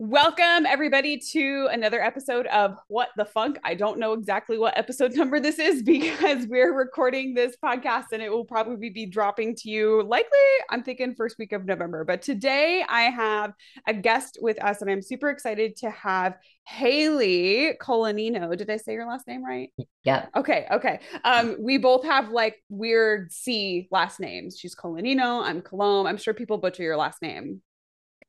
Welcome, everybody, to another episode of What the Funk. I don't know exactly what episode number this is because we're recording this podcast and it will probably be dropping to you likely, I'm thinking, first week of November. But today I have a guest with us and I'm super excited to have Haylee Colannino. Did I say your last name right? Yeah. Okay. Okay. Um, we both have like weird C last names. She's Colanino. I'm Colomb. I'm sure people butcher your last name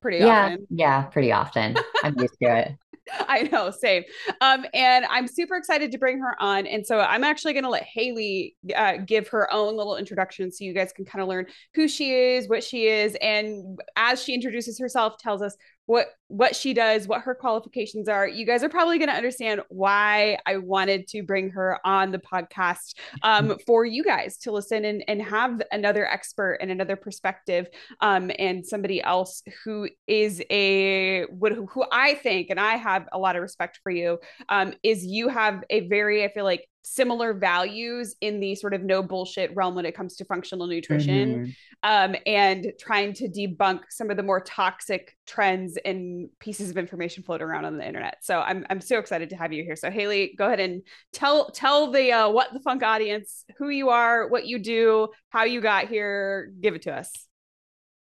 pretty yeah, often. Yeah, pretty often. I'm used to it. I know, same. Um, and I'm super excited to bring her on. And so I'm actually going to let Haylee uh, give her own little introduction so you guys can kind of learn who she is, what she is, and as she introduces herself, tells us what what she does, what her qualifications are. You guys are probably going to understand why I wanted to bring her on the podcast um, for you guys to listen and, and have another expert and another perspective um, and somebody else who is a what who I think and I have a lot of respect for you um, is you have a very I feel like similar values in the sort of no bullshit realm when it comes to functional nutrition mm-hmm. um, and trying to debunk some of the more toxic trends and pieces of information floating around on the internet. So I'm, I'm so excited to have you here. So Haylee, go ahead and tell, tell the uh, what the funk audience who you are, what you do, how you got here. Give it to us.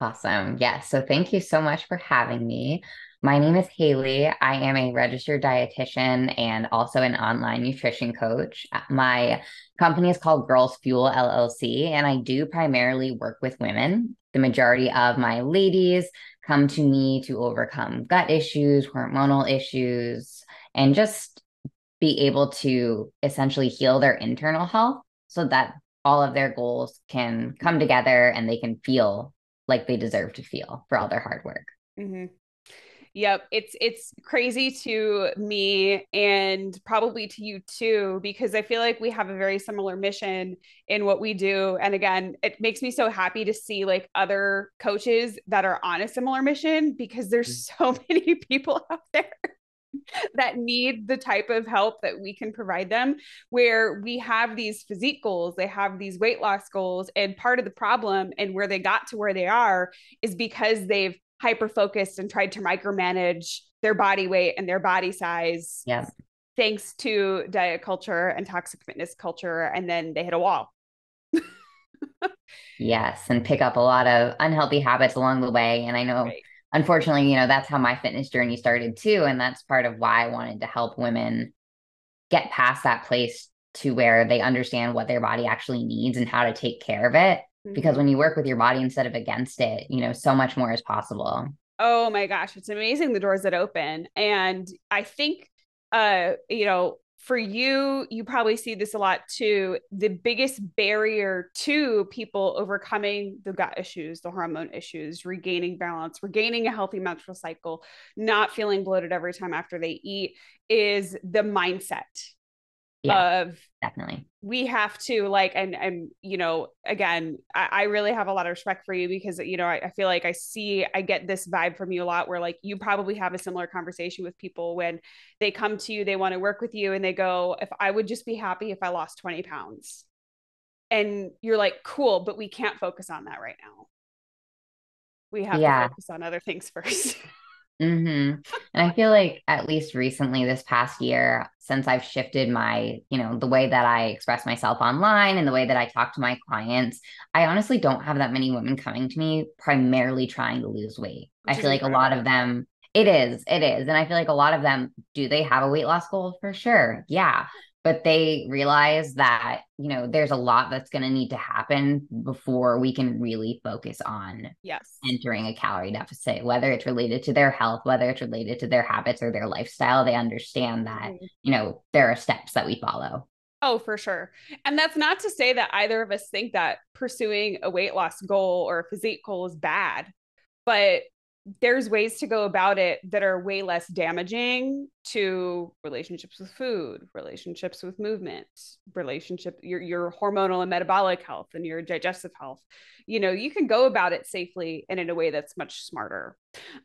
Awesome. Yes. Yeah, so thank you so much for having me. My name is Haylee. I am a registered dietitian and also an online nutrition coach. My company is called Girls Fuel LLC, and I do primarily work with women. The majority of my ladies come to me to overcome gut issues, hormonal issues, and just be able to essentially heal their internal health so that all of their goals can come together and they can feel like they deserve to feel for all their hard work. Mm-hmm. Yep, it's it's crazy to me and probably to you too because I feel like we have a very similar mission in what we do and again, it makes me so happy to see like other coaches that are on a similar mission because there's mm. so many people out there that need the type of help that we can provide them where we have these physique goals they have these weight loss goals and part of the problem and where they got to where they are is because they've hyper focused and tried to micromanage their body weight and their body size. Yes. Thanks to diet culture and toxic fitness culture. And then they hit a wall. yes. And pick up a lot of unhealthy habits along the way. And I know, right. unfortunately, you know, that's how my fitness journey started too. And that's part of why I wanted to help women get past that place to where they understand what their body actually needs and how to take care of it because when you work with your body instead of against it, you know, so much more is possible. Oh my gosh, it's amazing the doors that open. And I think uh, you know, for you, you probably see this a lot too. The biggest barrier to people overcoming the gut issues, the hormone issues, regaining balance, regaining a healthy menstrual cycle, not feeling bloated every time after they eat is the mindset yeah, of definitely. we have to like and and you know again I, I really have a lot of respect for you because you know I, I, feel like i see i get this vibe from you a lot where like you probably have a similar conversation with people when they come to you they want to work with you and they go if i would just be happy if i lost 20 pounds. And you're like cool but we can't focus on that right now. We have yeah. to focus on other things first Mm-hmm. And I feel like at least recently, this past year, since I've shifted my, you know, the way that I express myself online and the way that I talk to my clients, I honestly don't have that many women coming to me primarily trying to lose weight. Which I feel like a lot of them, it is, it is. And I feel like a lot of them, do they have a weight loss goal? For sure. Yeah but they realize that you know there's a lot that's going to need to happen before we can really focus on yes entering a calorie deficit whether it's related to their health whether it's related to their habits or their lifestyle they understand that mm-hmm. you know there are steps that we follow Oh, for sure. And that's not to say that either of us think that pursuing a weight loss goal or a physique goal is bad. But there's ways to go about it that are way less damaging to relationships with food, relationships with movement, relationship your your hormonal and metabolic health and your digestive health. You know, you can go about it safely and in a way that's much smarter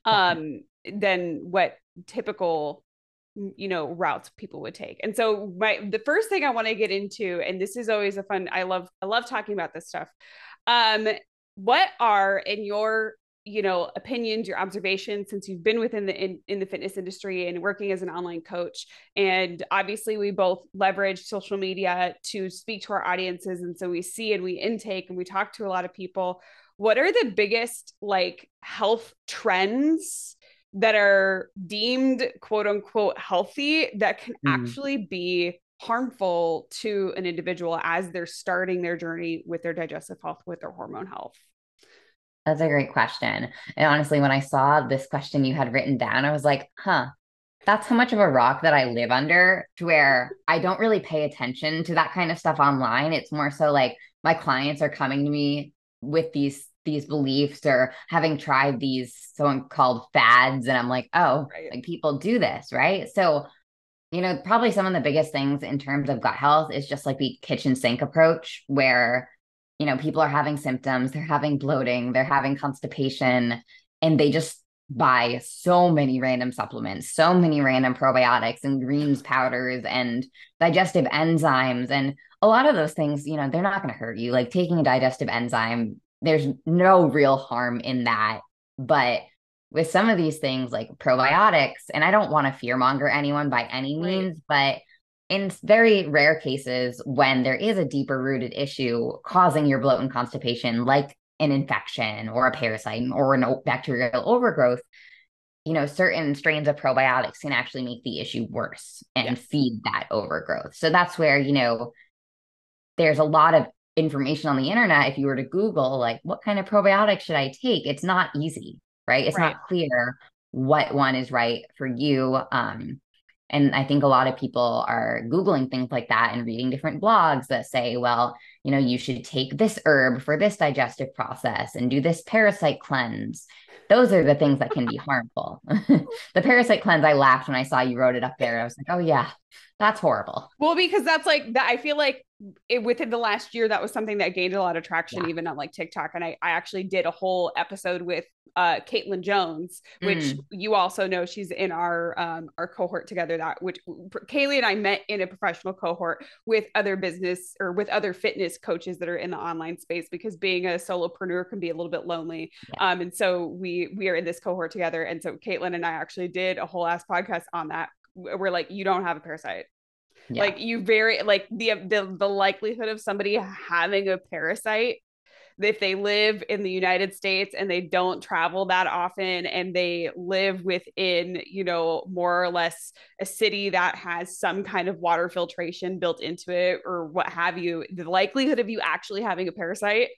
um, than what typical you know routes people would take and so my the first thing i want to get into and this is always a fun i love i love talking about this stuff um what are in your you know opinions your observations since you've been within the in, in the fitness industry and working as an online coach. And obviously we both leverage social media to speak to our audiences. And so we see and we intake and we talk to a lot of people. What are the biggest like health trends that are deemed quote unquote healthy that can mm. actually be harmful to an individual as they're starting their journey with their digestive health with their hormone health that's a great question. And honestly, when I saw this question you had written down, I was like, huh, that's how much of a rock that I live under to where I don't really pay attention to that kind of stuff online. It's more so like my clients are coming to me with these these beliefs or having tried these so-called fads and I'm like, "Oh, right. like people do this, right?" So, you know, probably some of the biggest things in terms of gut health is just like the kitchen sink approach where you know, people are having symptoms, they're having bloating, they're having constipation, and they just buy so many random supplements, so many random probiotics and greens powders and digestive enzymes. And a lot of those things, you know, they're not going to hurt you. Like taking a digestive enzyme, there's no real harm in that. But with some of these things like probiotics, and I don't want to fearmonger anyone by any means, but in very rare cases when there is a deeper rooted issue causing your bloat and constipation like an infection or a parasite or a bacterial overgrowth you know certain strains of probiotics can actually make the issue worse and yes. feed that overgrowth so that's where you know there's a lot of information on the internet if you were to google like what kind of probiotic should i take it's not easy right it's right. not clear what one is right for you um and I think a lot of people are Googling things like that and reading different blogs that say, well, you know, you should take this herb for this digestive process and do this parasite cleanse. Those are the things that can be harmful. the parasite cleanse, I laughed when I saw you wrote it up there. I was like, oh, yeah, that's horrible. Well, because that's like that. I feel like it, within the last year, that was something that gained a lot of traction, yeah. even on like TikTok. And I, I actually did a whole episode with uh, Caitlin Jones, which mm. you also know she's in our um, our cohort together. That which Kaylee and I met in a professional cohort with other business or with other fitness coaches that are in the online space because being a solopreneur can be a little bit lonely. Yeah. Um, and so we we are in this cohort together. And so Caitlin and I actually did a whole ass podcast on that. We're like, you don't have a parasite. Yeah. Like you very like the, the the likelihood of somebody having a parasite if they live in the United States and they don't travel that often and they live within, you know, more or less a city that has some kind of water filtration built into it or what have you, the likelihood of you actually having a parasite.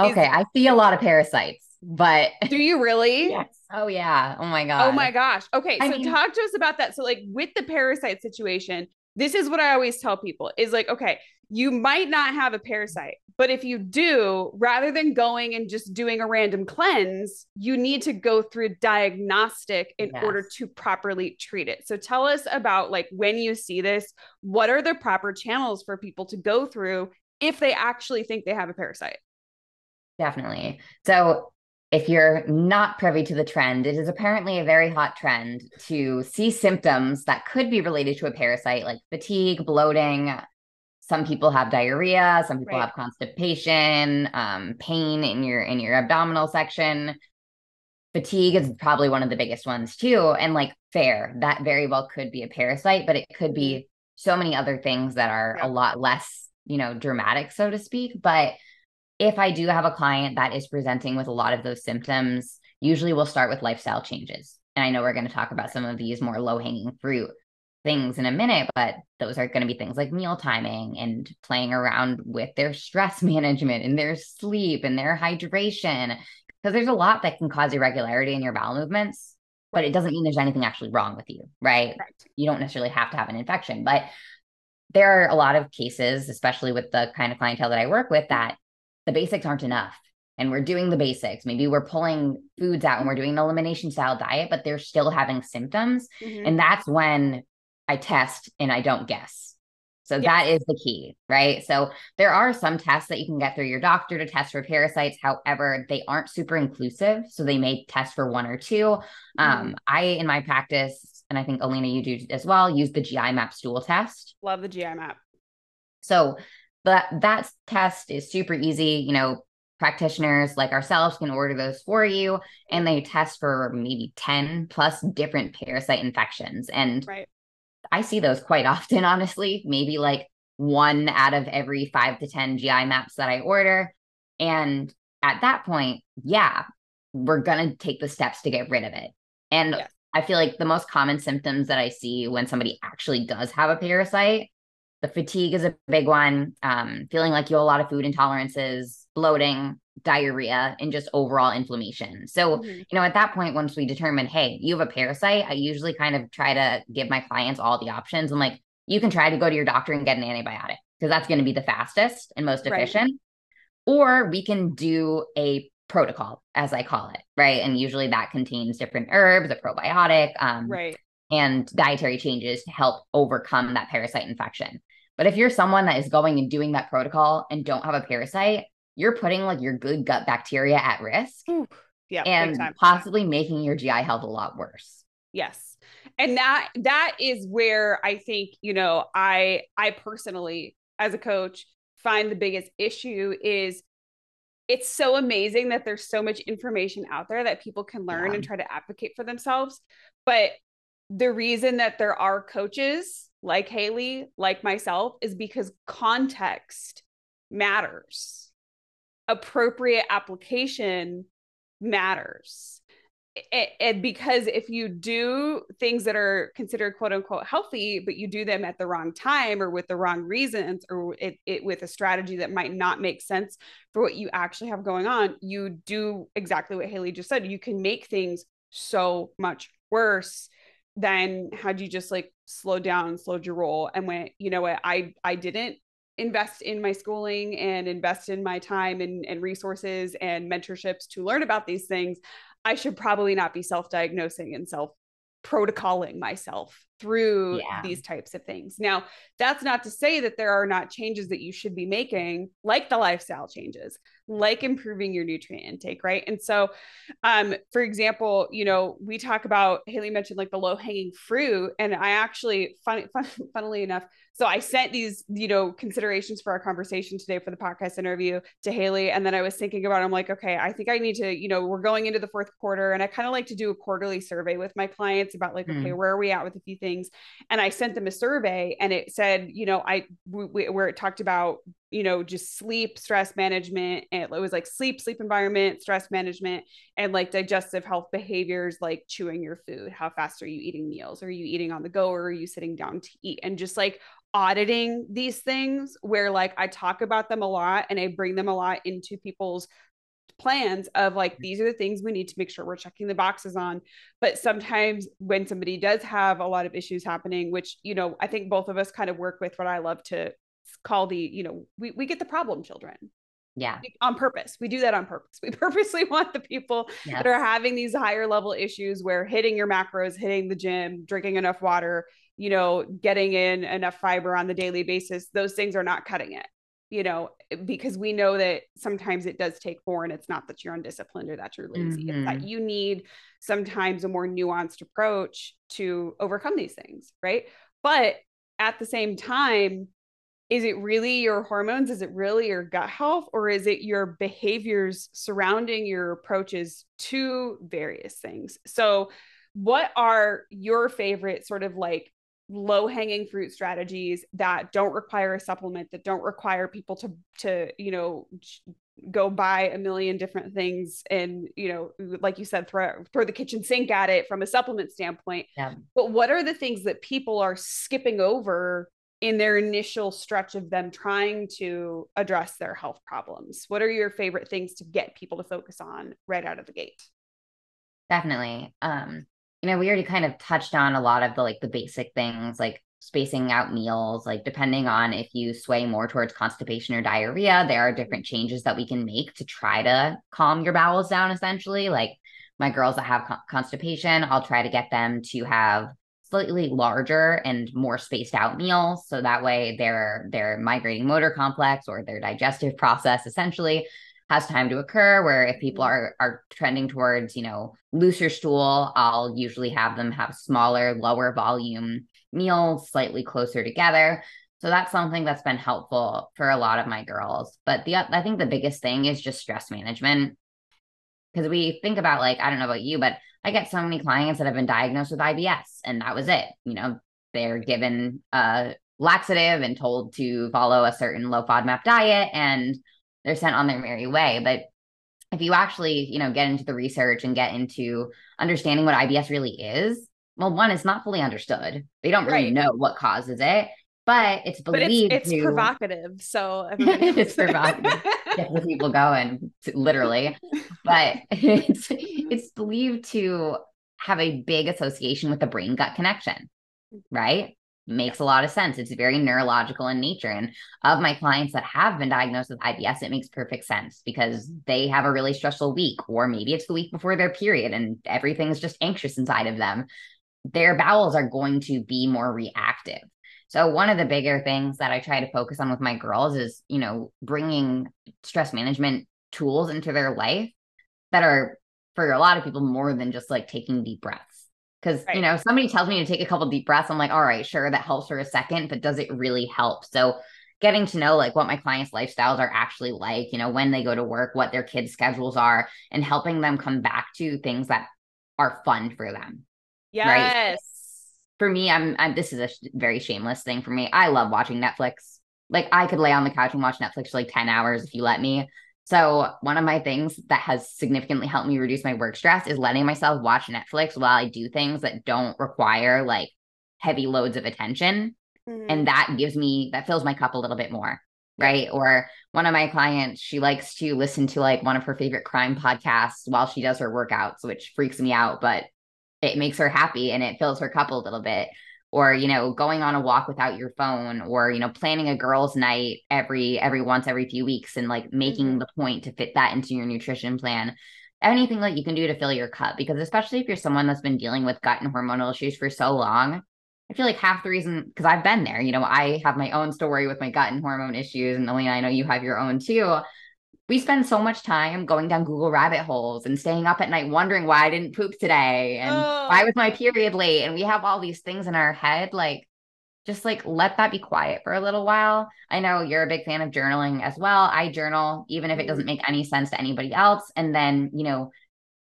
Okay, is- I see a lot of parasites, but do you really? yes. Oh yeah. Oh my god. Oh my gosh. Okay, I so mean- talk to us about that. So like with the parasite situation, this is what I always tell people is like, okay, you might not have a parasite, but if you do, rather than going and just doing a random cleanse, you need to go through diagnostic in yes. order to properly treat it. So tell us about like when you see this, what are the proper channels for people to go through if they actually think they have a parasite? Definitely. So if you're not privy to the trend, it is apparently a very hot trend to see symptoms that could be related to a parasite like fatigue, bloating. Some people have diarrhea, some people right. have constipation, um, pain in your in your abdominal section. Fatigue is probably one of the biggest ones too. And like fair, that very well could be a parasite, but it could be mm-hmm. so many other things that are yeah. a lot less, you know, dramatic, so to speak. But if I do have a client that is presenting with a lot of those symptoms, usually we'll start with lifestyle changes. And I know we're going to talk about some of these more low hanging fruit things in a minute, but those are going to be things like meal timing and playing around with their stress management and their sleep and their hydration. Because there's a lot that can cause irregularity in your bowel movements, but it doesn't mean there's anything actually wrong with you, right? right? You don't necessarily have to have an infection, but there are a lot of cases, especially with the kind of clientele that I work with, that the basics aren't enough. and we're doing the basics. Maybe we're pulling foods out and we're doing an elimination style diet, but they're still having symptoms. Mm-hmm. And that's when I test and I don't guess. So yes. that is the key, right? So there are some tests that you can get through your doctor to test for parasites. However, they aren't super inclusive. So they may test for one or 2 mm-hmm. Um, I, in my practice, and I think Alina, you do as well, use the GI map stool test. Love the GI map. So that that test is super easy. You know, practitioners like ourselves can order those for you and they test for maybe 10 plus different parasite infections. And right. I see those quite often, honestly, maybe like one out of every five to 10 GI maps that I order. And at that point, yeah, we're going to take the steps to get rid of it. And yes. I feel like the most common symptoms that I see when somebody actually does have a parasite, the fatigue is a big one, um, feeling like you have a lot of food intolerances, bloating, diarrhea, and just overall inflammation. So, mm-hmm. you know, at that point, once we determine, hey, you have a parasite, I usually kind of try to give my clients all the options. I'm like, you can try to go to your doctor and get an antibiotic because that's going to be the fastest and most efficient. Right. Or we can do a protocol, as I call it, right? And usually that contains different herbs, a probiotic, um, right. and dietary changes to help overcome that parasite infection. But if you're someone that is going and doing that protocol and don't have a parasite, you're putting like your good gut bacteria at risk. Yeah. And possibly making your GI health a lot worse. Yes. And that that is where I think, you know, I I personally as a coach find the biggest issue is it's so amazing that there's so much information out there that people can learn yeah. and try to advocate for themselves. But the reason that there are coaches like Haylee, like myself, is because context matters appropriate application matters. And because if you do things that are considered quote unquote healthy, but you do them at the wrong time or with the wrong reasons or it, it with a strategy that might not make sense for what you actually have going on, you do exactly what Haylee just said. You can make things so much worse than had you just like slowed down, slowed your roll and went, you know what, I I didn't invest in my schooling and invest in my time and, and resources and mentorships to learn about these things, I should probably not be self diagnosing and self protocoling myself through yeah. these types of things. Now, that's not to say that there are not changes that you should be making, like the lifestyle changes, like improving your nutrient intake, right? And so, um, for example, you know, we talk about Haylee mentioned like the low hanging fruit, and I actually, fun, fun, funnily enough, so I sent these, you know, considerations for our conversation today for the podcast interview to Haylee. And then I was thinking about, I'm like, okay, I think I need to, you know, we're going into the fourth quarter and I kind of like to do a quarterly survey with my clients about like, mm. okay, where are we at with a few things? And I sent them a survey and it said, you know, I, w- where it talked about, you know, just sleep, stress management. And it was like sleep, sleep environment, stress management, and like digestive health behaviors like chewing your food. How fast are you eating meals? Are you eating on the go or are you sitting down to eat? And just like auditing these things where like I talk about them a lot and I bring them a lot into people's plans of like mm. these are the things we need to make sure we're checking the boxes on. But sometimes when somebody does have a lot of issues happening which you know i think both of us kind of work with what i love to call the you know we, we get the problem children. Yeah. On purpose. We do that on purpose. We purposely want the people yes. that are having these higher level issues where hitting your macros hitting the gym drinking enough water you know, getting in enough fiber on the daily basis, those things are not cutting it, you know, because we know that sometimes it does take four and it's not that you're undisciplined or that you're lazy. Mm-hmm. It's that mm-hmm. you need sometimes a more nuanced approach to overcome these things. Right. But at the same time, is it really your hormones? Is it really your gut health? Or is it your behaviors surrounding your approaches to various things? So, what are your favorite sort of like low hanging fruit strategies that don't require a supplement that don't require people to to you know go buy a million different things and you know like you said throw throw the kitchen sink at it from a supplement standpoint. Yeah. but what are the things that people are skipping over in their initial stretch of them trying to address their health problems? What are your favorite things to get people to focus on right out of the gate? Definitely um you know, we already kind of touched on a lot of the like the basic things like spacing out meals, like depending on if you sway more towards constipation or diarrhea, there are mm-hmm. different changes that we can make to try to calm your bowels down essentially. Like my girls that have con- constipation, I'll try to get them to have slightly larger and more spaced out meals so that way their their migrating motor complex or their digestive process essentially has time to occur where if people mm-hmm. are are trending towards you know looser stool i'll usually have them have smaller lower volume meals slightly closer together. So that's something that's been helpful for a lot of my girls. But the i think the biggest thing is just stress management. Because we think about like i don't know about you but i get so many clients that have been diagnosed with ibs and that was it you know? They're given a laxative and told to follow a certain low fodmap diet and they're sent on their merry way. But if you actually, you know, get into the research and get into understanding what IBS really is, well, one, it's not fully understood. They don't really right. know what causes it, but it's believed but it's, it's to, provocative. So it's provocative. Get people going, literally. But it's it's believed to have a big association with the brain gut connection, right? Makes a lot of sense. It's very neurological in nature. And of my clients that have been diagnosed with IBS, it makes perfect sense because they have a really stressful week, or maybe it's the week before their period and everything's just anxious inside of them. Their bowels are going to be more reactive. So, one of the bigger things that I try to focus on with my girls is, you know, bringing stress management tools into their life that are for a lot of people more than just like taking deep breaths because, right. you know, somebody tells me to take a couple deep breaths. I'm like, all right, sure, that helps for a second, but does it really help? So, getting to know like what my clients' lifestyles are actually like, you know, when they go to work, what their kids' schedules are, and helping them come back to things that are fun for them. Yes. Right? For me, I'm, I'm this is a sh- very shameless thing for me. I love watching Netflix. Like I could lay on the couch and watch Netflix for like 10 hours if you let me. So, one of my things that has significantly helped me reduce my work stress is letting myself watch Netflix while I do things that don't require like heavy loads of attention. Mm-hmm. And that gives me, that fills my cup a little bit more. Right. Or one of my clients, she likes to listen to like one of her favorite crime podcasts while she does her workouts, which freaks me out, but it makes her happy and it fills her cup a little bit or you know going on a walk without your phone or you know planning a girls night every every once every few weeks and like making mm-hmm. the point to fit that into your nutrition plan anything that you can do to fill your cup because especially if you're someone that's been dealing with gut and hormonal issues for so long i feel like half the reason because i've been there you know i have my own story with my gut and hormone issues and Alina, i know you have your own too we spend so much time going down Google rabbit holes and staying up at night wondering why I didn't poop today and oh. why was my period late. And we have all these things in our head. Like, just like let that be quiet for a little while. I know you're a big fan of journaling as well. I journal, even if it doesn't mm-hmm. make any sense to anybody else. And then, you know,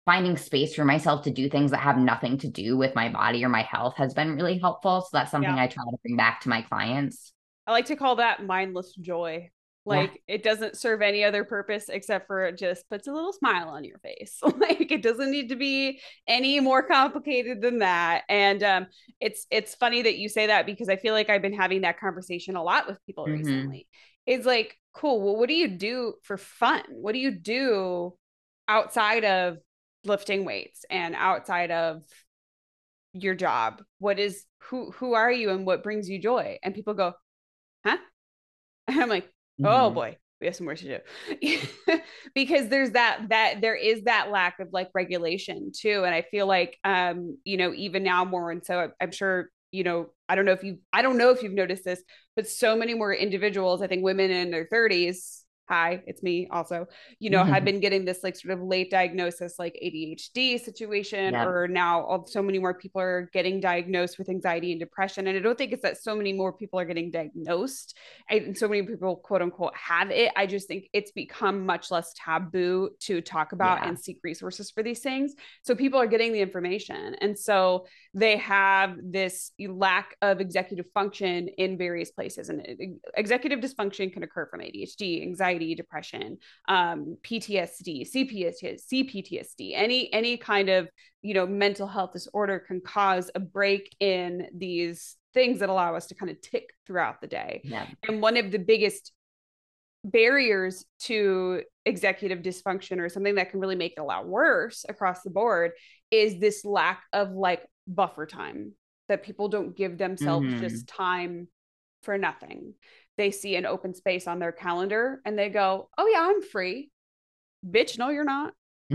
finding space for myself to do things that have nothing to do with my body or my health has been really helpful. So that's something yeah. I try to bring back to my clients. I like to call that mindless joy. Like yeah. it doesn't serve any other purpose except for it just puts a little smile on your face. like it doesn't need to be any more complicated than that. And um, it's it's funny that you say that because I feel like I've been having that conversation a lot with people mm-hmm. recently. It's like, cool. Well, what do you do for fun? What do you do outside of lifting weights and outside of your job? What is who who are you and what brings you joy? And people go, huh? And I'm like, mm-hmm. Oh boy, we have some work to do because there's that that there is that lack of like regulation too, and I feel like um you know even now more, and so I'm sure you know I don't know if you I don't know if you've noticed this, but so many more individuals, I think women in their 30s hi it's me also you know mm-hmm. had been getting this like sort of late diagnosis like adhd situation yeah. or now so many more people are getting diagnosed with anxiety and depression and i don't think it's that so many more people are getting diagnosed and so many people quote unquote have it i just think it's become much less taboo to talk about yeah. and seek resources for these things so people are getting the information and so they have this lack of executive function in various places and executive dysfunction can occur from adhd anxiety anxiety, depression, um, PTSD, CPTSD, CPTSD, any any kind of you know mental health disorder can cause a break in these things that allow us to kind of tick throughout the day. Yeah. And one of the biggest barriers to executive dysfunction or something that can really make it a lot worse across the board is this lack of like buffer time that people don't give themselves Mhm. just time for nothing. They see an open space on their calendar and they go, "Oh yeah, I'm free." Bitch, no you're not.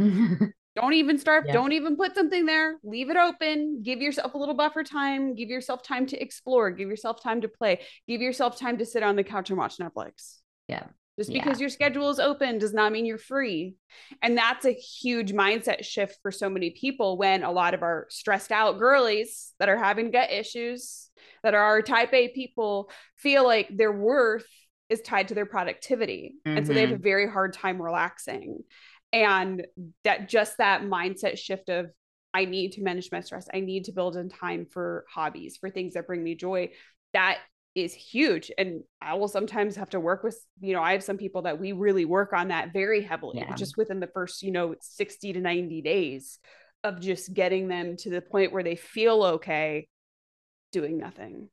Don't even start, Yeah. don't even put something there. Leave it open. Give yourself a little buffer time. Give yourself time to explore. Give yourself time to play. Give yourself time to sit on the couch and watch Netflix. Yeah. Just Yeah. because your schedule is open does not mean you're free. And that's a huge mindset shift for so many people when a lot of our stressed out girlies that are having gut issues, that are our type A people, feel like their worth is tied to their productivity. And so they have a mm-hmm. very hard time relaxing. And that just that mindset shift of, I need to manage my stress. I need to build in time for hobbies, for things that bring me joy. That is huge. And I will sometimes have to work with, you know, I have some people that we really work on that very heavily, Yeah. just within the first, you know, 60 to 90 days of just getting them to the point where they feel okay doing nothing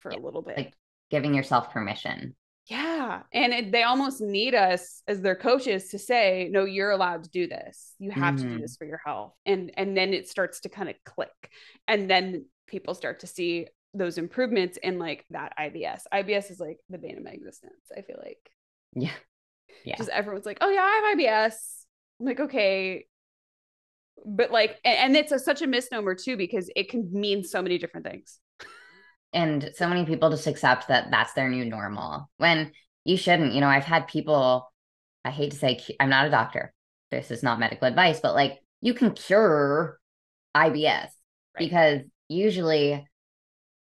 for Yeah, a little bit. like giving yourself permission. Yeah. And it, they almost need us as their coaches to say, no, you're allowed to do this. You have to do Mhm. this for your health. And and then it starts to kind of click. And then people start to see those improvements in like that IBS. IBS is like the bane of my existence, I feel like. Yeah. Yeah. Just everyone's like, oh yeah, I have IBS. I'm like, okay. But like, and, and it's a, such a misnomer too, because it can mean so many different things. and so many people just accept that that's their new normal when you shouldn't you know i've had people i hate to say i'm not a doctor this is not medical advice but like you can cure ibs because usually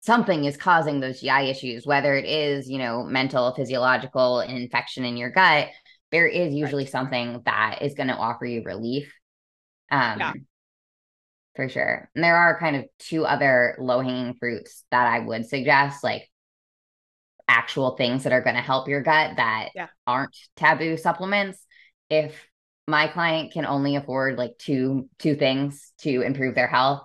something is causing those gi issues whether it is you know mental physiological an infection in your gut there is usually something that is going to offer you relief um Yeah. for sure. And there are kind of two other low hanging fruits that I would suggest, like actual things that are going to help your gut that Yeah. aren't taboo supplements. If my client can only afford like two two things to improve their health,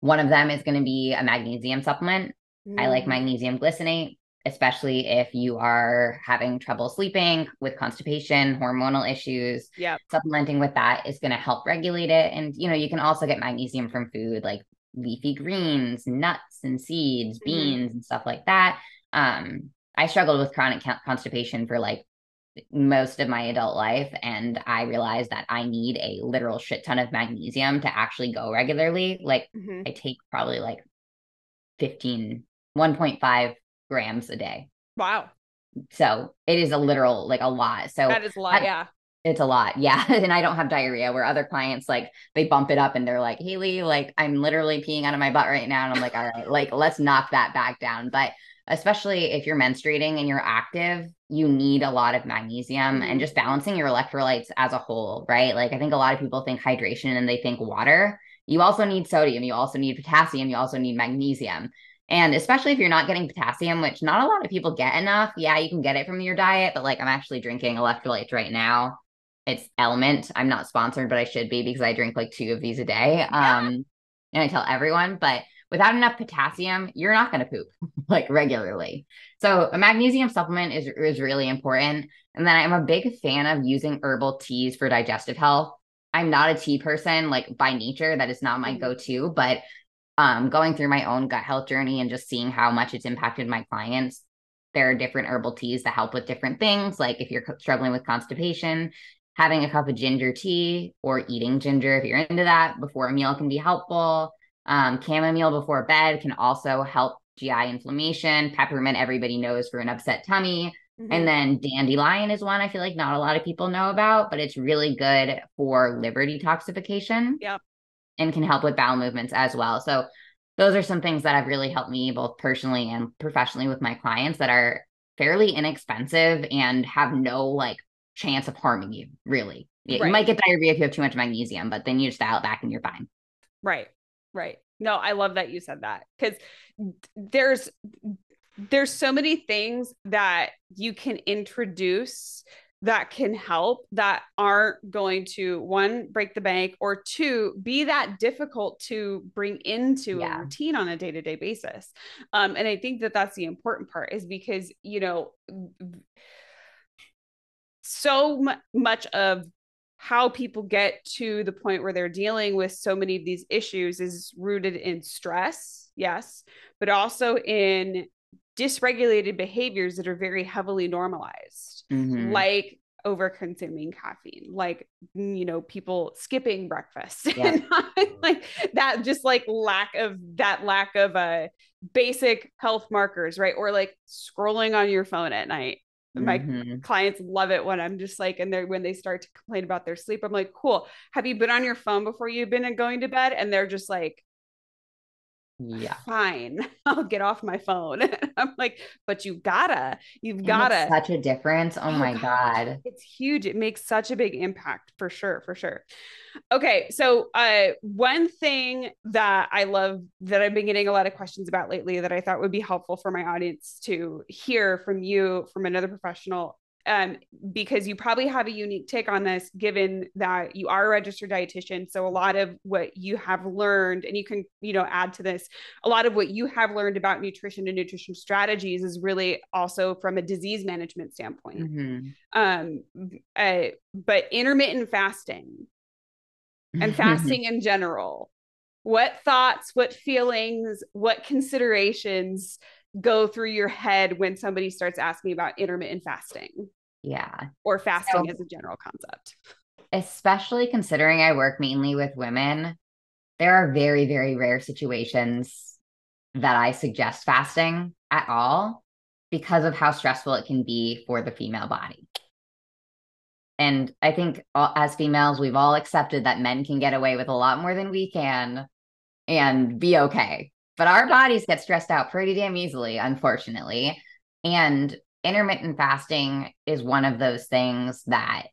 one of them is going to be a magnesium supplement. I like Mm. magnesium glycinate, especially if you are having trouble sleeping with constipation, hormonal issues. Yep. Supplementing with that is going to help regulate it. And, you know, you can also get magnesium from food like leafy greens, nuts and seeds, Mhm. beans, and stuff like that. Um, I struggled with chronic con- constipation for like most of my adult life. And I realized that I need a literal shit ton of magnesium to actually go regularly. Like, Mhm. I take probably like 15, 1.5 grams a day. Wow. So it is a literal, like a lot. So That is a lot. that- yeah. it's a lot. Yeah. and I don't have diarrhea where other clients like they bump it up and they're like, Haylee, like I'm literally peeing out of my butt right now. And I'm like, all right, like let's knock that back down. But especially if you're menstruating and you're active, you need a lot of magnesium and mm-hmm. just balancing your electrolytes as a whole, right? Like I think a lot of people think hydration and they think water. You also need sodium, you also need potassium, you also need magnesium. And especially if you're not getting potassium, which not a lot of people get enough. Yeah, you can get it from your diet, but like I'm actually drinking electrolytes right now. It's LMNT. I'm not sponsored, but I should be because I drink like two of these a day. Um, and I tell everyone, but without enough potassium, you're not going to poop like regularly. So a magnesium supplement is is really important. And then I'm a big fan of using herbal teas for digestive health. I'm not a tea person, like by nature, that is not my Mhm. go-to, but um, going through my own gut health journey and just seeing how much it's impacted my clients, there are different herbal teas that help with different things. Like if you're struggling with constipation, having a cup of ginger tea or eating ginger, if you're into that before a meal can be helpful. Um, chamomile before bed can also help GI inflammation. Peppermint, everybody knows for an upset tummy. Mhm. And then dandelion is one I feel like not a lot of people know about, but it's really good for liver detoxification. Yep. And can help with bowel movements as well. So those are some things that have really helped me both personally and professionally with my clients that are fairly inexpensive and have no like chance of harming you, really. You- Right. Might get diarrhea if you have too much magnesium, but then you just dial it back and you're fine. Right. Right. No, I love that you said that because there's there's so many things that you can introduce that can help that aren't going to one break the bank or two be that difficult to bring into Yeah. a routine on a day-to-day basis um and i think that that's the important part is because you know so mu- much of how people get to the point where they're dealing with so many of these issues is rooted in stress yes, but also in dysregulated behaviors that are very heavily normalized, mm-hmm. like over consuming caffeine like you know people skipping breakfast yeah. like that just like lack of that lack of uh basic health markers right or like scrolling on your phone at night my mm-hmm. clients love it when i'm just like and they're when they start to complain about their sleep i'm like cool have you been on your phone before you've been going to bed and they're just like yeah. Fine. I'll get off my phone. I'm like but you gotta you've gotta. such a difference. Oh, oh my god. It's huge. It makes such a big impact for sure for sure. Okay so uh one thing that i love that i've been getting a lot of questions about lately that i thought would be helpful for my audience to hear from you from another professional um, because you probably have a unique take on this, given that you are a registered dietitian. So a lot of what you have learned, and you can, you know, add to this, a lot of what you have learned about nutrition and nutrition strategies is really also from a disease management standpoint. Mm-hmm. Um, uh, but intermittent fasting and fasting in general, what thoughts, what feelings, what considerations go through your head when somebody starts asking about intermittent fasting? Yeah. Or fasting so, as a general concept. Especially considering I work mainly with women, there are very, very rare situations that I suggest fasting at all because of how stressful it can be for the female body. And I think all, as females, we've all accepted that men can get away with a lot more than we can and be okay. But our bodies get stressed out pretty damn easily, unfortunately. And intermittent fasting is one of those things that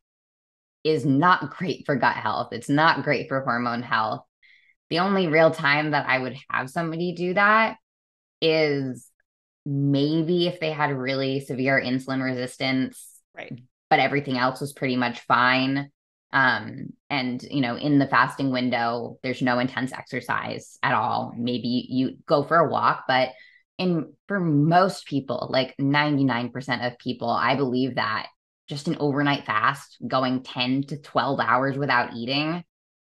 is not great for gut health. It's not great for hormone health. The only real time that I would have somebody do that is maybe if they had really severe insulin resistance. Right. But everything else was pretty much fine. Um, and you know, in the fasting window, there's no intense exercise at all. Maybe you go for a walk, but and for most people, like 99% of people, I believe that just an overnight fast going 10 to 12 hours without eating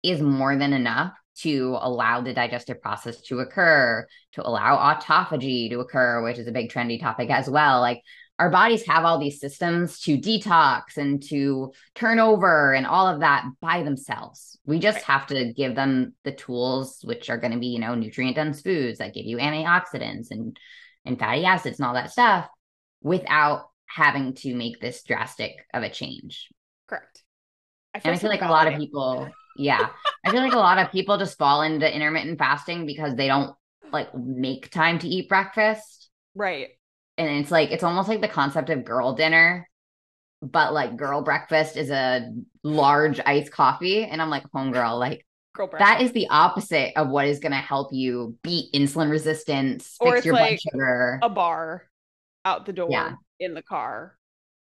is more than enough to allow the digestive process to occur, to allow autophagy to occur, which is a big trendy topic as well. Like our bodies have all these systems to detox and to turn over and all of that by themselves. We just right. have to give them the tools, which are going to be, you know, nutrient dense foods that give you antioxidants and and fatty acids and all that stuff without having to make this drastic of a change. Correct. I and I feel like a lot of people, yeah, I feel like a lot of people just fall into intermittent fasting because they don't like make time to eat breakfast. Right and it's like it's almost like the concept of girl dinner but like girl breakfast is a large iced coffee and i'm like homegirl like girl that is the opposite of what is going to help you beat insulin resistance or fix your like blood sugar a bar out the door yeah. in the car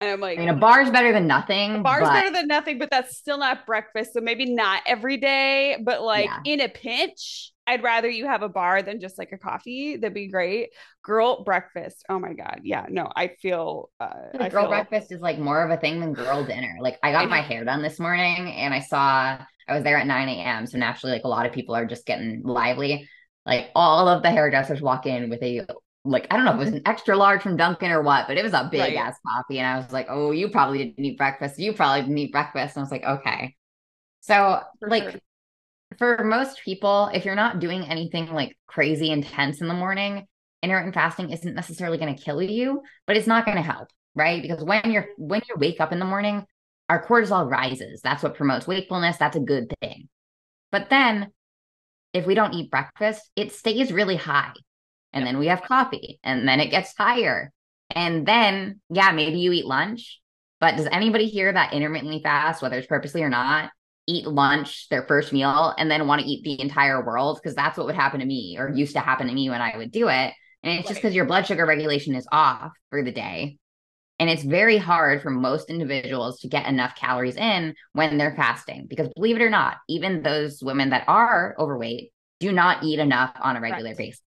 and I'm like, I mean, a bar is better than nothing. A bar is better than nothing, but that's still not breakfast. So maybe not every day, but like yeah. in a pinch, I'd rather you have a bar than just like a coffee. That'd be great. Girl breakfast. Oh my God. Yeah. No, I feel uh I girl feel... breakfast is like more of a thing than girl dinner. Like I got my hair done this morning and I saw I was there at 9 a.m. So naturally, like a lot of people are just getting lively. Like all of the hairdressers walk in with a like I don't know if it was an extra large from Dunkin' or what, but it was a big right. ass coffee. And I was like, oh, you probably didn't eat breakfast. You probably didn't eat breakfast. And I was like, okay. So for like sure. For most people, if you're not doing anything like crazy intense in the morning, intermittent fasting isn't necessarily going to kill you, but it's not going to help, right? Because when you're when you wake up in the morning, our cortisol rises. That's what promotes wakefulness. That's a good thing. But then if we don't eat breakfast, it stays really high and then we have coffee and then it gets higher and then yeah maybe you eat lunch but does anybody here that intermittently fast whether it's purposely or not eat lunch their first meal and then want to eat the entire world because that's what would happen to me or used to happen to me when i would do it and it's right. just because your blood sugar regulation is off for the day and it's very hard for most individuals to get enough calories in when they're fasting because believe it or not even those women that are overweight do not eat enough on a regular right. basis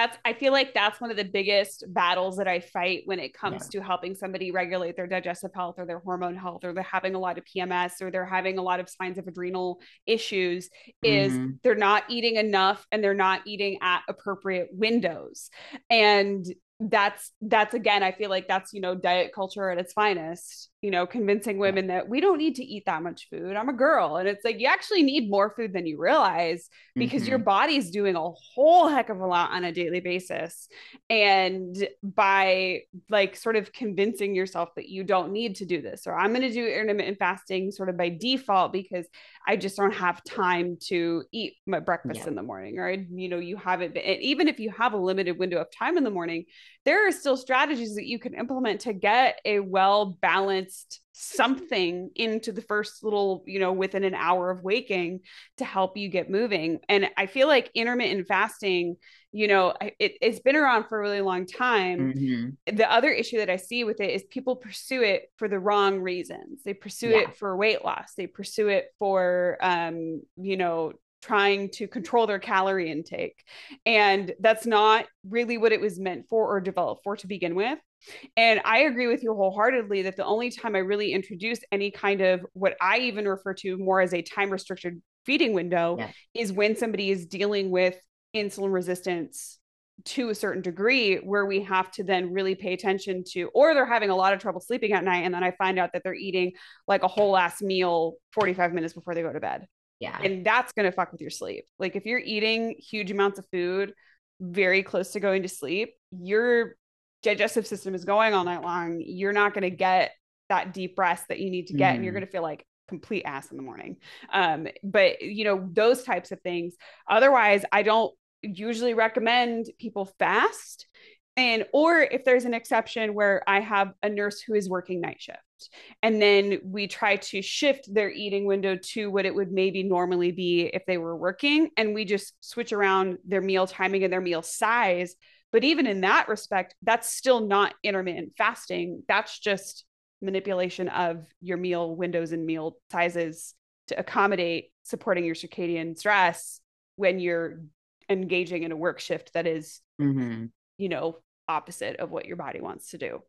that's i feel like that's one of the biggest battles that i fight when it comes yeah. to helping somebody regulate their digestive health or their hormone health or they're having a lot of pms or they're having a lot of signs of adrenal issues is mm-hmm. they're not eating enough and they're not eating at appropriate windows and that's that's again i feel like that's you know diet culture at its finest you know, convincing women that we don't need to eat that much food. I'm a girl. And it's like you actually need more food than you realize because mm-hmm. your body's doing a whole heck of a lot on a daily basis. And by like sort of convincing yourself that you don't need to do this, or I'm going to do intermittent fasting sort of by default because I just don't have time to eat my breakfast yeah. in the morning, or, you know, you have it. Even if you have a limited window of time in the morning, there are still strategies that you can implement to get a well balanced something into the first little, you know, within an hour of waking to help you get moving. And I feel like intermittent fasting, you know, it, has been around for a really long time. Mm-hmm. The other issue that I see with it is people pursue it for the wrong reasons. They pursue yeah. it for weight loss. They pursue it for, um, you know, trying to control their calorie intake. And that's not really what it was meant for or developed for to begin with. And I agree with you wholeheartedly that the only time I really introduce any kind of what I even refer to more as a time restricted feeding window yeah. is when somebody is dealing with insulin resistance to a certain degree where we have to then really pay attention to or they're having a lot of trouble sleeping at night and then I find out that they're eating like a whole ass meal 45 minutes before they go to bed. Yeah. And that's going to fuck with your sleep. Like if you're eating huge amounts of food very close to going to sleep, your digestive system is going all night long. You're not going to get that deep rest that you need to get. Mm. And you're mm. going to feel like complete ass in the morning. Um, but you know, those types of things. Otherwise, I don't usually recommend people fast and or if there's an exception where i have a nurse who is working night shift and then we try to shift their eating window to what it would maybe normally be if they were working and we just switch around their meal timing and their meal size. But even in that respect that's still not intermittent fasting. That's just manipulation of your meal windows and meal sizes to accommodate supporting your circadian stress when you're engaging in a work shift that is mm-hmm. you know, opposite of what your body wants to do.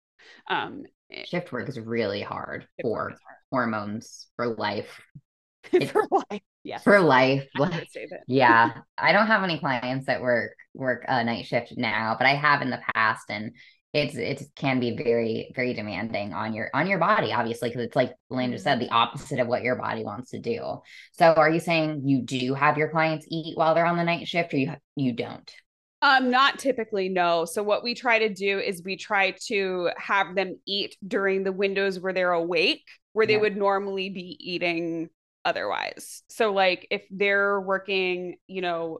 Um, eh, shift work is really hard for hard. hormones for life. for life, yeah, for life. yeah, I don't have any clients that work work a night shift now, but I have in the past, and it's it can be very very demanding on your on your body obviously because it's like Landra said the mm-hmm. opposite of what your body wants to do so are you saying you do have your clients eat while they're on the night shift or you you don't um, not typically, no. So what we try to do is we try to have them eat during the windows where they're awake, where they would normally be eating otherwise. So like if they're working, you know,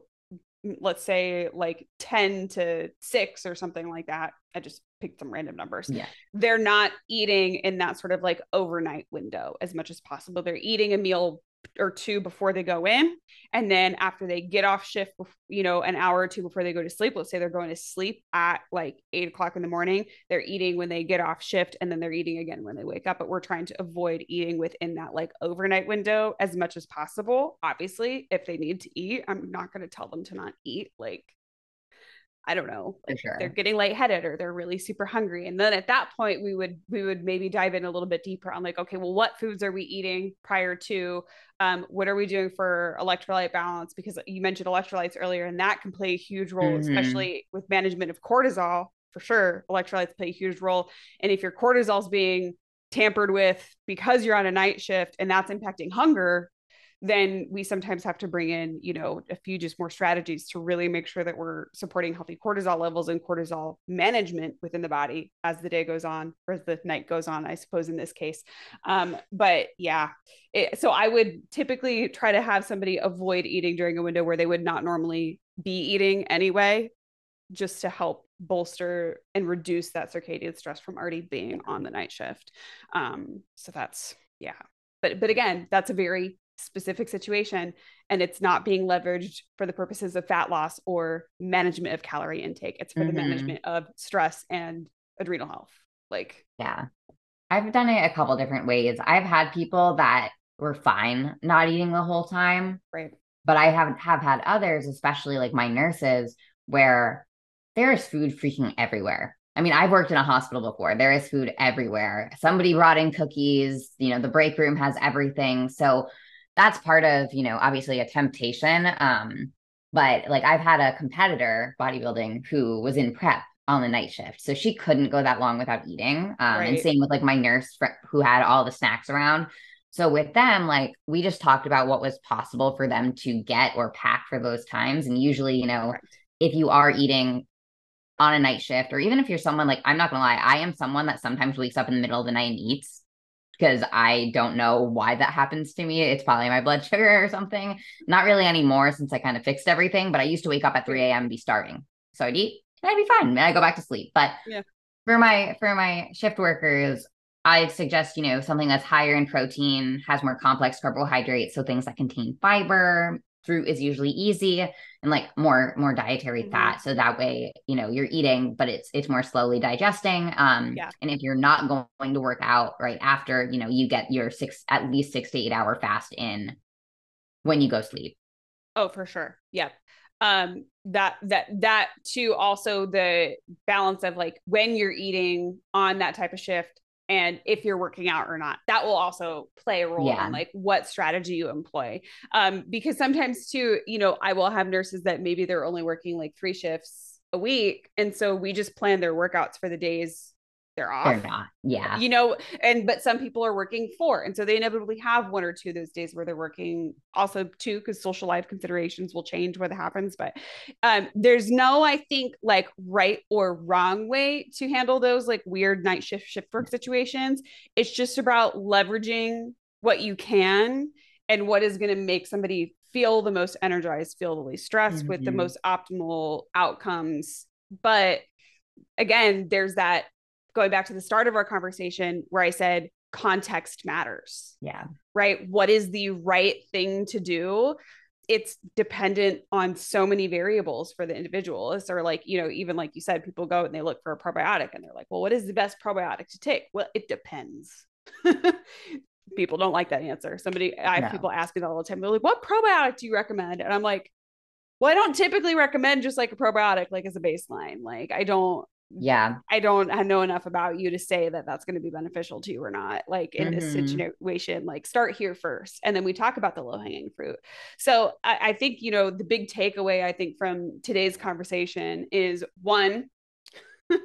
let's say like 10 to 6 or something like that. I just picked some random numbers. Yeah. They're not eating in that sort of like overnight window as much as possible. They're eating a meal or two before they go in. And then after they get off shift you know an hour or two before they go to sleep let's say they're going to sleep at like eight o'clock in the morning they're eating when they get off shift and then they're eating again when they wake up. But we're trying to avoid eating within that like overnight window as much as possible. Obviously if they need to eat i'm not going to tell them to not eat like I don't know, like sure. they're getting lightheaded or they're really super hungry. And then at that point, we would we would maybe dive in a little bit deeper on like, okay, well, what foods are we eating prior to? Um, what are we doing for electrolyte balance? Because you mentioned electrolytes earlier, and that can play a huge role, mm-hmm. especially with management of cortisol. For sure, electrolytes play a huge role. And if your cortisol is being tampered with because you're on a night shift and that's impacting hunger, then we sometimes have to bring in, you know, a few just more strategies to really make sure that we're supporting healthy cortisol levels and cortisol management within the body as the day goes on or as the night goes on, I suppose, in this case. Um, but yeah, it, so I would typically try to have somebody avoid eating during a window where they would not normally be eating anyway, just to help bolster and reduce that circadian stress from already being on the night shift. Um, so that's, yeah. But, but again, that's a very specific situation and it's not being leveraged for the purposes of fat loss or management of calorie intake it's for mm-hmm. the management of stress and adrenal health like yeah i've done it a couple different ways i've had people that were fine not eating the whole time right but i haven't have had others especially like my nurses where there is food freaking everywhere. I mean, I've worked in a hospital before. There is food everywhere. Somebody brought in cookies, you know, the break room has everything. So that's part of, you know, obviously a temptation. Um, but like I've had a competitor bodybuilding who was in prep on the night shift. So she couldn't go that long without eating. Um, right. and same with like my nurse who had all the snacks around. So with them, like we just talked about what was possible for them to get or pack for those times. And usually, you know, if you are eating on a night shift, or even if you're someone like, I'm not gonna lie, I am someone that sometimes wakes up in the middle of the night and eats because I don't know why that happens to me. It's probably my blood sugar or something. Not really anymore since I kind of fixed everything, but I used to wake up at 3 a.m. and be starving. So I'd eat and I'd be fine. And I go back to sleep. But yeah. for my for my shift workers, I'd suggest, you know, something that's higher in protein, has more complex carbohydrates. So things that contain fiber, fruit is usually easy and like more more dietary mm-hmm. fat. So that way you know you're eating but it's it's more slowly digesting. Um yeah. and if you're not going to work out right after you know you get your six at least 6 to 8 hour fast in when you go sleep. Oh for sure. Yep. Um that that that too also the balance of like when you're eating on that type of shift and if you're working out or not that will also play a role yeah. in like what strategy you employ um because sometimes too you know i will have nurses that maybe they're only working like three shifts a week and so we just plan their workouts for the days they're off. They're not. Yeah. You know, and but some people are working four. And so they inevitably have one or two of those days where they're working also too, because social life considerations will change what happens. But um, there's no, I think, like right or wrong way to handle those like weird night shift shift work situations. It's just about leveraging what you can and what is going to make somebody feel the most energized, feel the least stressed mm-hmm. with the mm-hmm. most optimal outcomes. But again, there's that going back to the start of our conversation where I said context matters. Yeah. Right. What is the right thing to do? It's dependent on so many variables for the individuals. Or like, you know, even like you said, people go and they look for a probiotic and they're like, well, what is the best probiotic to take? Well, it depends. people don't like that answer. Somebody, I have no. people ask me that all the time. They're like, what probiotic do you recommend? And I'm like, well, I don't typically recommend just like a probiotic, like as a baseline. Like I don't, yeah. I don't I know enough about you to say that that's going to be beneficial to you or not like in mm-hmm. this situation like start here first and then we talk about the low hanging fruit. So I, I think you know the big takeaway i think from today's conversation is one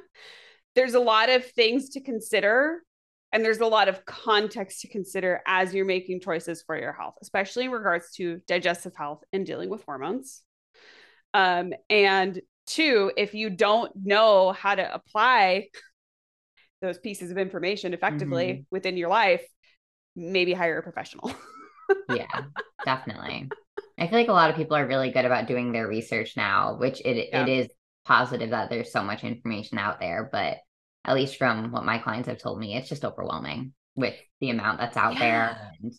there's a lot of things to consider and there's a lot of context to consider as you're making choices for your health especially in regards to digestive health and dealing with hormones. Um, and Two, if you don't know how to apply those pieces of information effectively mm-hmm. within your life, maybe hire a professional. yeah, definitely. I feel like a lot of people are really good about doing their research now, which it yeah. it is positive that there's so much information out there, but at least from what my clients have told me, it's just overwhelming with the amount that's out yeah. there and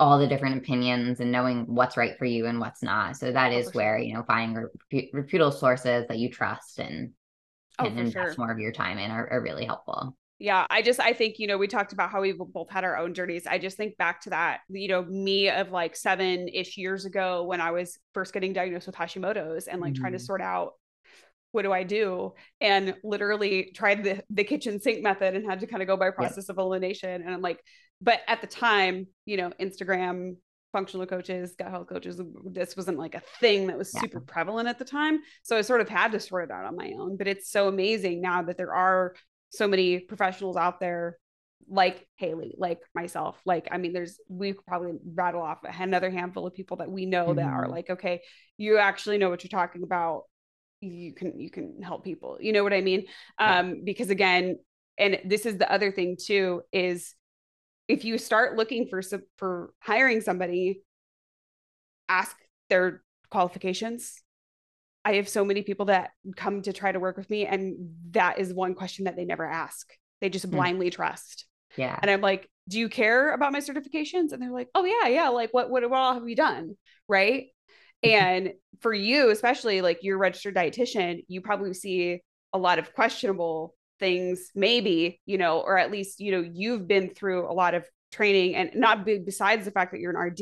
all the different opinions and knowing what's right for you and what's not. So that oh, is where, you know, finding reputable sources that you trust and, oh, and invest sure. more of your time in are, are really helpful. Yeah, I just I think you know we talked about how we both had our own journeys. I just think back to that you know me of like seven ish years ago when I was first getting diagnosed with Hashimoto's and like mm-hmm. trying to mm-hmm. sort out what do I do? And literally tried the, the kitchen sink method and had to kind of go by process of elimination. And I'm like, but at the time, you know, Instagram, functional coaches, gut health coaches, this wasn't like a thing that was yeah. super prevalent at the time. So I sort of had to sort it out on my own. But it's so amazing now that there are so many professionals out there like Haylee, like myself. Like, I mean, there's, we could probably rattle off another handful of people that we know mm-hmm. that are mm-hmm. like, okay, you actually know what you're talking about you can you can help people you know what i mean? Um because again and this is the other thing too is if you start looking for for hiring somebody ask their qualifications. I have so many people that come to try to work with me and that is one question that they never ask. They just hmm. blindly mm. trust. Yeah. And i'm like do you care about my certifications? And they're like oh yeah yeah like what what, what all have you done? Right and for you, especially like you're a registered dietitian, you probably see a lot of questionable things, maybe, you know, or at least, you know, you've been through a lot of training and not be, besides the fact that you're an RD,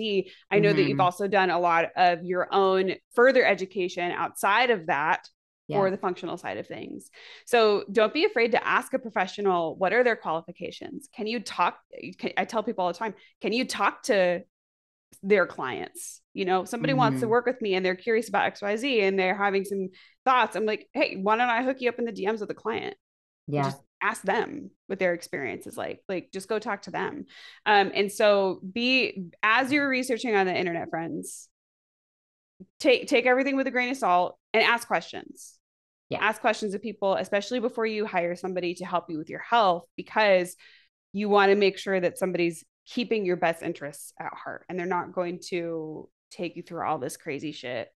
I know mm-hmm. that you've mm-hmm. also done a lot of your own further education outside of that yeah. for the functional side of things. So don't be afraid to ask a professional what are their qualifications? Can you talk? Can, I tell people all the time, can you talk to their clients? You know, somebody mm-hmm. wants to mm-hmm. work with me and they're curious about XYZ and they're having some thoughts. I'm like, hey, why don't I hook you up in the DMs with the client? Yeah. Just ask them what their experience is like. Like just go talk to them. Um, and so be as you're researching on the internet, friends, take take everything with a grain of salt and ask questions. Yeah. Ask questions of people, especially before you hire somebody to help you with your health, because you want to make sure that somebody's keeping your best interests at heart and they're not going to take you through all this crazy shit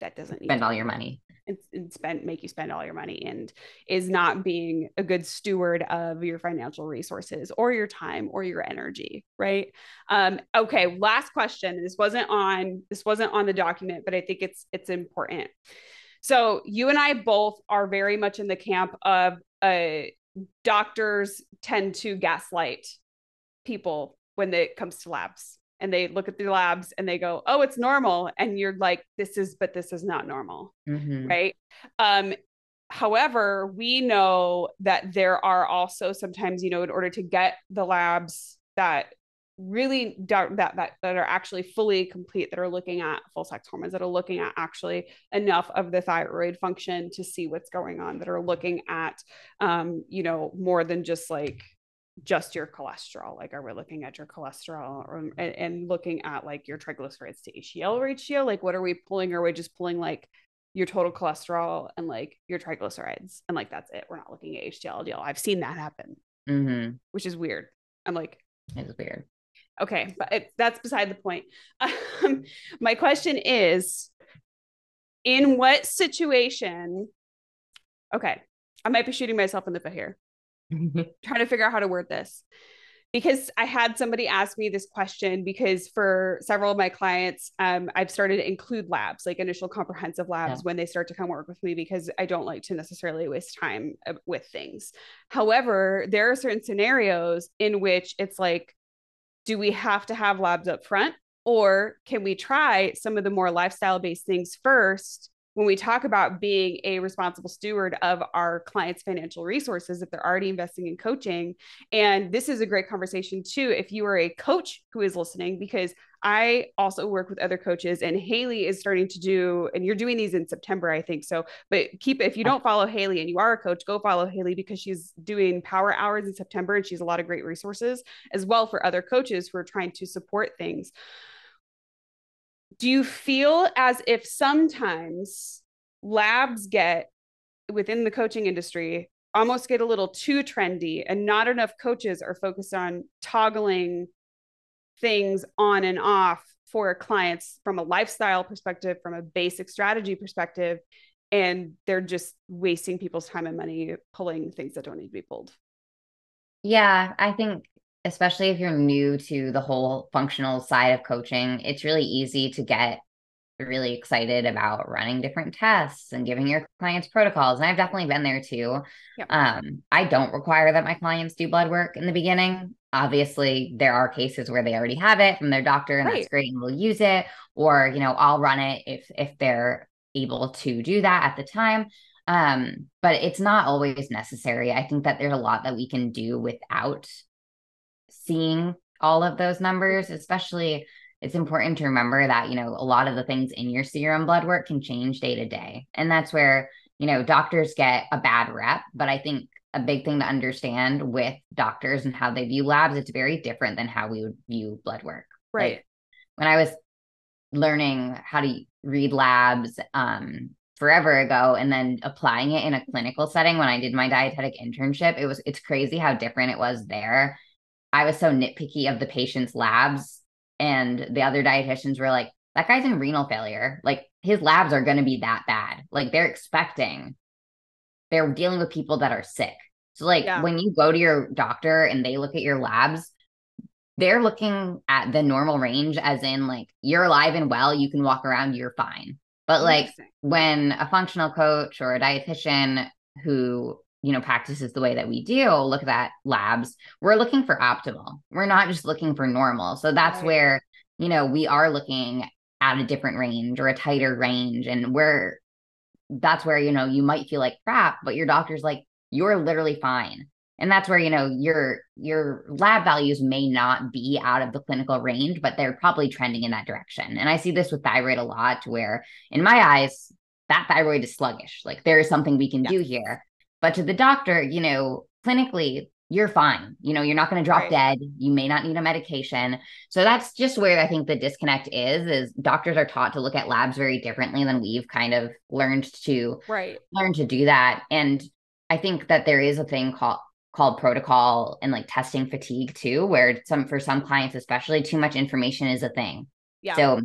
that doesn't spend all your money. and, and, spend make you spend all your money and is not being a good steward of your financial resources or your time or your energy right? Um okay last question this wasn't on this wasn't on the document but i think it's it's important. So you and i both are very much in the camp of uh doctors tend to gaslight people when it comes to labs and they look at the labs and they go, "Oh, it's normal," and you're like, "This is, but this is not normal," mm-hmm. right? Um, however, we know that there are also sometimes, you know, in order to get the labs that really that that that are actually fully complete that are looking at full sex hormones that are looking at actually enough of the thyroid function to see what's going on that are looking at um you know more than just like just your cholesterol like are we looking at your cholesterol or, and, and, looking at like your triglycerides to HDL ratio? Like what are we pulling? Are we just pulling like your total cholesterol and like your triglycerides? And like that's it. We're not looking at HDL LDL I've seen that happen. Mm-hmm. which is weird. I'm like it's weird. Okay but it, that's beside the point. Um, my question is in what situation okay I might be shooting myself in the foot here trying to figure out how to word this because I had somebody ask me this question because for several of my clients, um, I've started to include labs, like initial comprehensive labs, yeah. when they start to come work with me because I don't like to necessarily waste time uh, with things. However, there are certain scenarios in which it's like, do we have to have labs up front? Or can we try some of the more lifestyle based things first when we talk about being a responsible steward of our clients' financial resources, if they're already investing in coaching. And this is a great conversation too, if you are a coach who is listening, because I also work with other coaches, and Haylee is starting to do, and you're doing these in September, I think. So, but keep if you don't follow Haylee and you are a coach, go follow Haylee because she's doing power hours in September and she's a lot of great resources as well for other coaches who are trying to support things do you feel as if sometimes labs get within the coaching industry almost get a little too trendy and not enough coaches are focused on toggling things on and off for clients from a lifestyle perspective from a basic strategy perspective and they're just wasting people's time and money pulling things that don't need to be pulled? Yeah i think especially if you're new to the whole functional side of coaching, it's really easy to get really excited about running different tests and giving your clients protocols. And I've definitely been there too. Yep. Um, I don't require that my clients do blood work in the beginning. Obviously, there are cases where they already have it from their doctor, and right. that's great, and we'll use it. Or, you know, I'll run it if if they're able to do that at the time. Um, but it's not always necessary. I think that there's a lot that we can do without seeing all of those numbers, especially it's important to remember that, you know, a lot of the things in your serum blood work can change day to day. And that's where, you know, doctors get a bad rep. But I think a big thing to understand with doctors and how they view labs, it's very different than how we would view blood work. Right. Like, when I was learning how to read labs um, forever ago and then applying it in a clinical setting when I did my dietetic internship, it was it's crazy how different it was there I was so nitpicky of the patient's labs, and the other dietitians were like, that guy's in renal failure. Like his labs are going to be that bad. Like they're expecting, they're dealing with people that are sick. So, like yeah. when you go to your doctor and they look at your labs, they're looking at the normal range, as in, like, you're alive and well, you can walk around, you're fine. But, like, when a functional coach or a dietitian who you know practices the way that we do look at that labs we're looking for optimal we're not just looking for normal so that's right. where you know we are looking at a different range or a tighter range and we're that's where, you know, you might feel like crap, but your doctor's like, you're literally fine. And that's where, you know, your your lab values may not be out of the clinical range, but they're probably trending in that direction. And I see this with thyroid a lot where in my eyes, that thyroid is sluggish. Like there is something we can yeah. do here. But to the doctor, you know, clinically, you're fine. You know, you're not going to drop right. dead. You may not need a medication. So that's just where I think the disconnect is is doctors are taught to look at labs very differently than we've kind of learned to right. learn to do that. And I think that there is a thing called called protocol and like testing fatigue too, where some for some clients, especially too much information is a thing. Yeah. So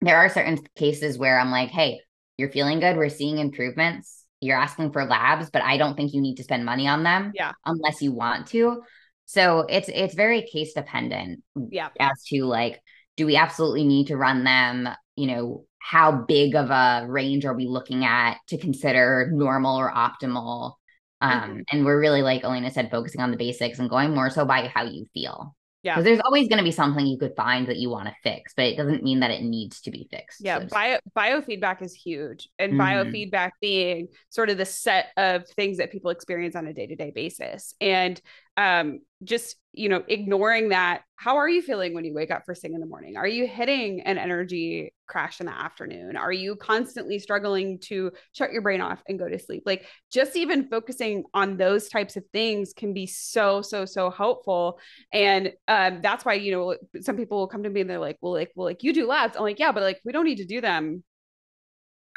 there are certain cases where I'm like, hey, you're feeling good. We're seeing improvements you're asking for labs, but I don't think you need to spend money on them. Yeah. Unless you want to. So it's it's very case dependent. Yeah. As to like, do we absolutely need to run them? You know, how big of a range are we looking at to consider normal or optimal? Um, mm-hmm. and we're really like Elena said, focusing on the basics and going more so by how you feel. Yeah. Because there's always going to be something you could find that you want to fix, but it doesn't mean that it needs to be fixed. Yeah. So bio biofeedback is huge. And mm-hmm. biofeedback being sort of the set of things that people experience on a day-to-day basis. And um, just you know ignoring that how are you feeling when you wake up first thing in the morning? Are you hitting an energy crash in the afternoon? Are you constantly struggling to shut your brain off and go to sleep? Like just even focusing on those types of things can be so so so helpful. And um, that's why you know some people will come to me and they're like well like well like you do labs. I'm like yeah but like we don't need to do them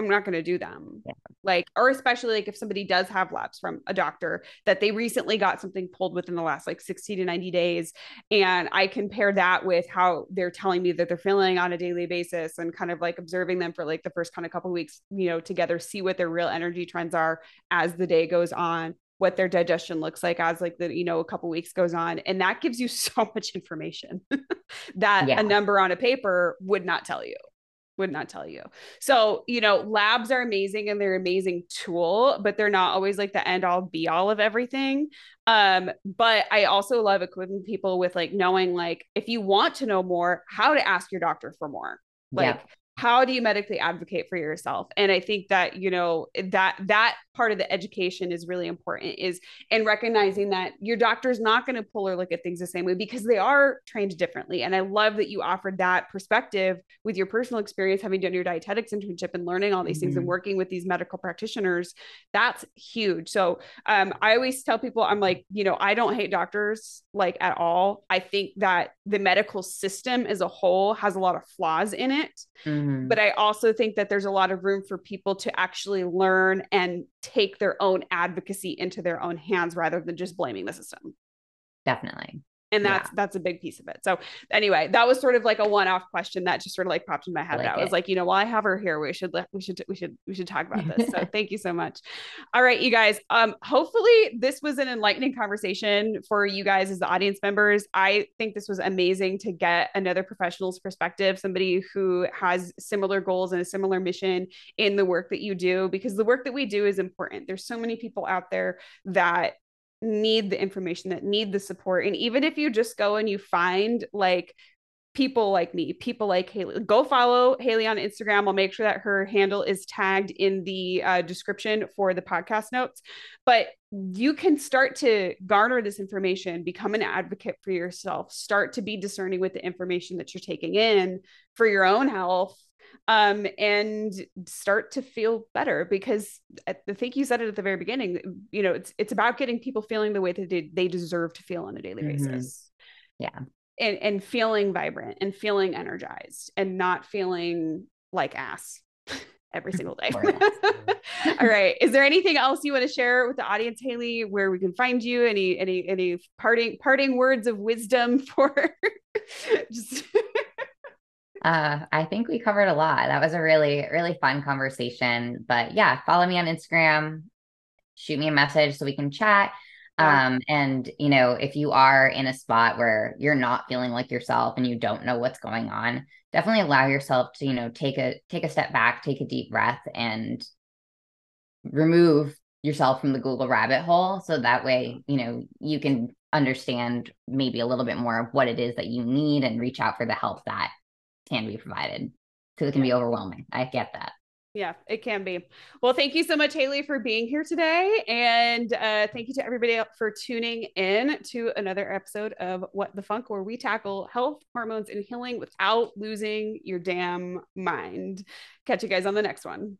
I'm not going to do them. Yeah. Like, or especially like if somebody does have labs from a doctor that they recently got something pulled within the last like 60 to 90 days. And I compare that with how they're telling me that they're feeling on a daily basis and kind of like observing them for like the first kind of couple of weeks, you know, together, see what their real energy trends are as the day goes on what their digestion looks like as like the you know a couple weeks goes on and that gives you so much information that yeah. a number on a paper would not tell you would not tell you. So, you know, labs are amazing and they're an amazing tool, but they're not always like the end all be all of everything. Um, but I also love equipping people with like knowing like if you want to know more, how to ask your doctor for more. Like yeah how do you medically advocate for yourself? And i think that you know that that part of the education is really important is in recognizing that your doctor is not going to pull or look at things the same way because they are trained differently. And i love that you offered that perspective with your personal experience having done your dietetics internship and learning all these mm-hmm. things and mm-hmm. working with these medical practitioners. That's huge. So um, i always tell people i'm like you know i don't hate doctors like at all. I think that the medical system as a whole has a lot of flaws in it. mm-hmm Mm-hmm. But I also think that there's a lot of room for people to actually learn and take their own advocacy into their own hands rather than just blaming the system. Definitely and that's yeah. that's a big piece of it. So anyway that was sort of like a one-off question that just sort of like popped in my head. I, like I was like you know while i have her here we should we should we should we should talk about this. So thank you so much. All right you guys um hopefully this was an enlightening conversation for you guys as the audience members. I think this was amazing to get another professional's perspective somebody who has similar goals and a similar mission in the work that you do because the work that we do is important. There's so many people out there that need the information that need the support. And even if you just go and you find like people like me people like haylee go follow haylee on instagram. I'll make sure that her handle is tagged in the uh, description for the podcast notes. But you can start to garner this information become an advocate for yourself start to be discerning with the information that you're taking in for your own health um, and start to feel better because I think you said it at the very beginning. You know, it's it's about getting people feeling the way that they, they deserve to feel on a daily mm-hmm. basis. Yeah. And and feeling vibrant and feeling energized and not feeling like ass every single day. All right. Is there anything else you want to share with the audience, Haylee, where we can find you? Any any any parting parting words of wisdom for just uh, I think we covered a lot. That was a really, really fun conversation. But yeah, follow me on Instagram, shoot me a message so we can chat. Um, and you know, if you are in a spot where you're not feeling like yourself and you don't know what's going on, definitely allow yourself to, you know, take a take a step back, take a deep breath and remove yourself from the Google rabbit hole. So that way, you know, you can understand maybe a little bit more of what it is that you need and reach out for the help that can be provided because it can be overwhelming. I get that. Yeah, it can be. Well, thank you so much, Haylee, for being here today. And uh, thank you to everybody for tuning in to another episode of What the Funk, where we tackle health, hormones, and healing without losing your damn mind. Catch you guys on the next one.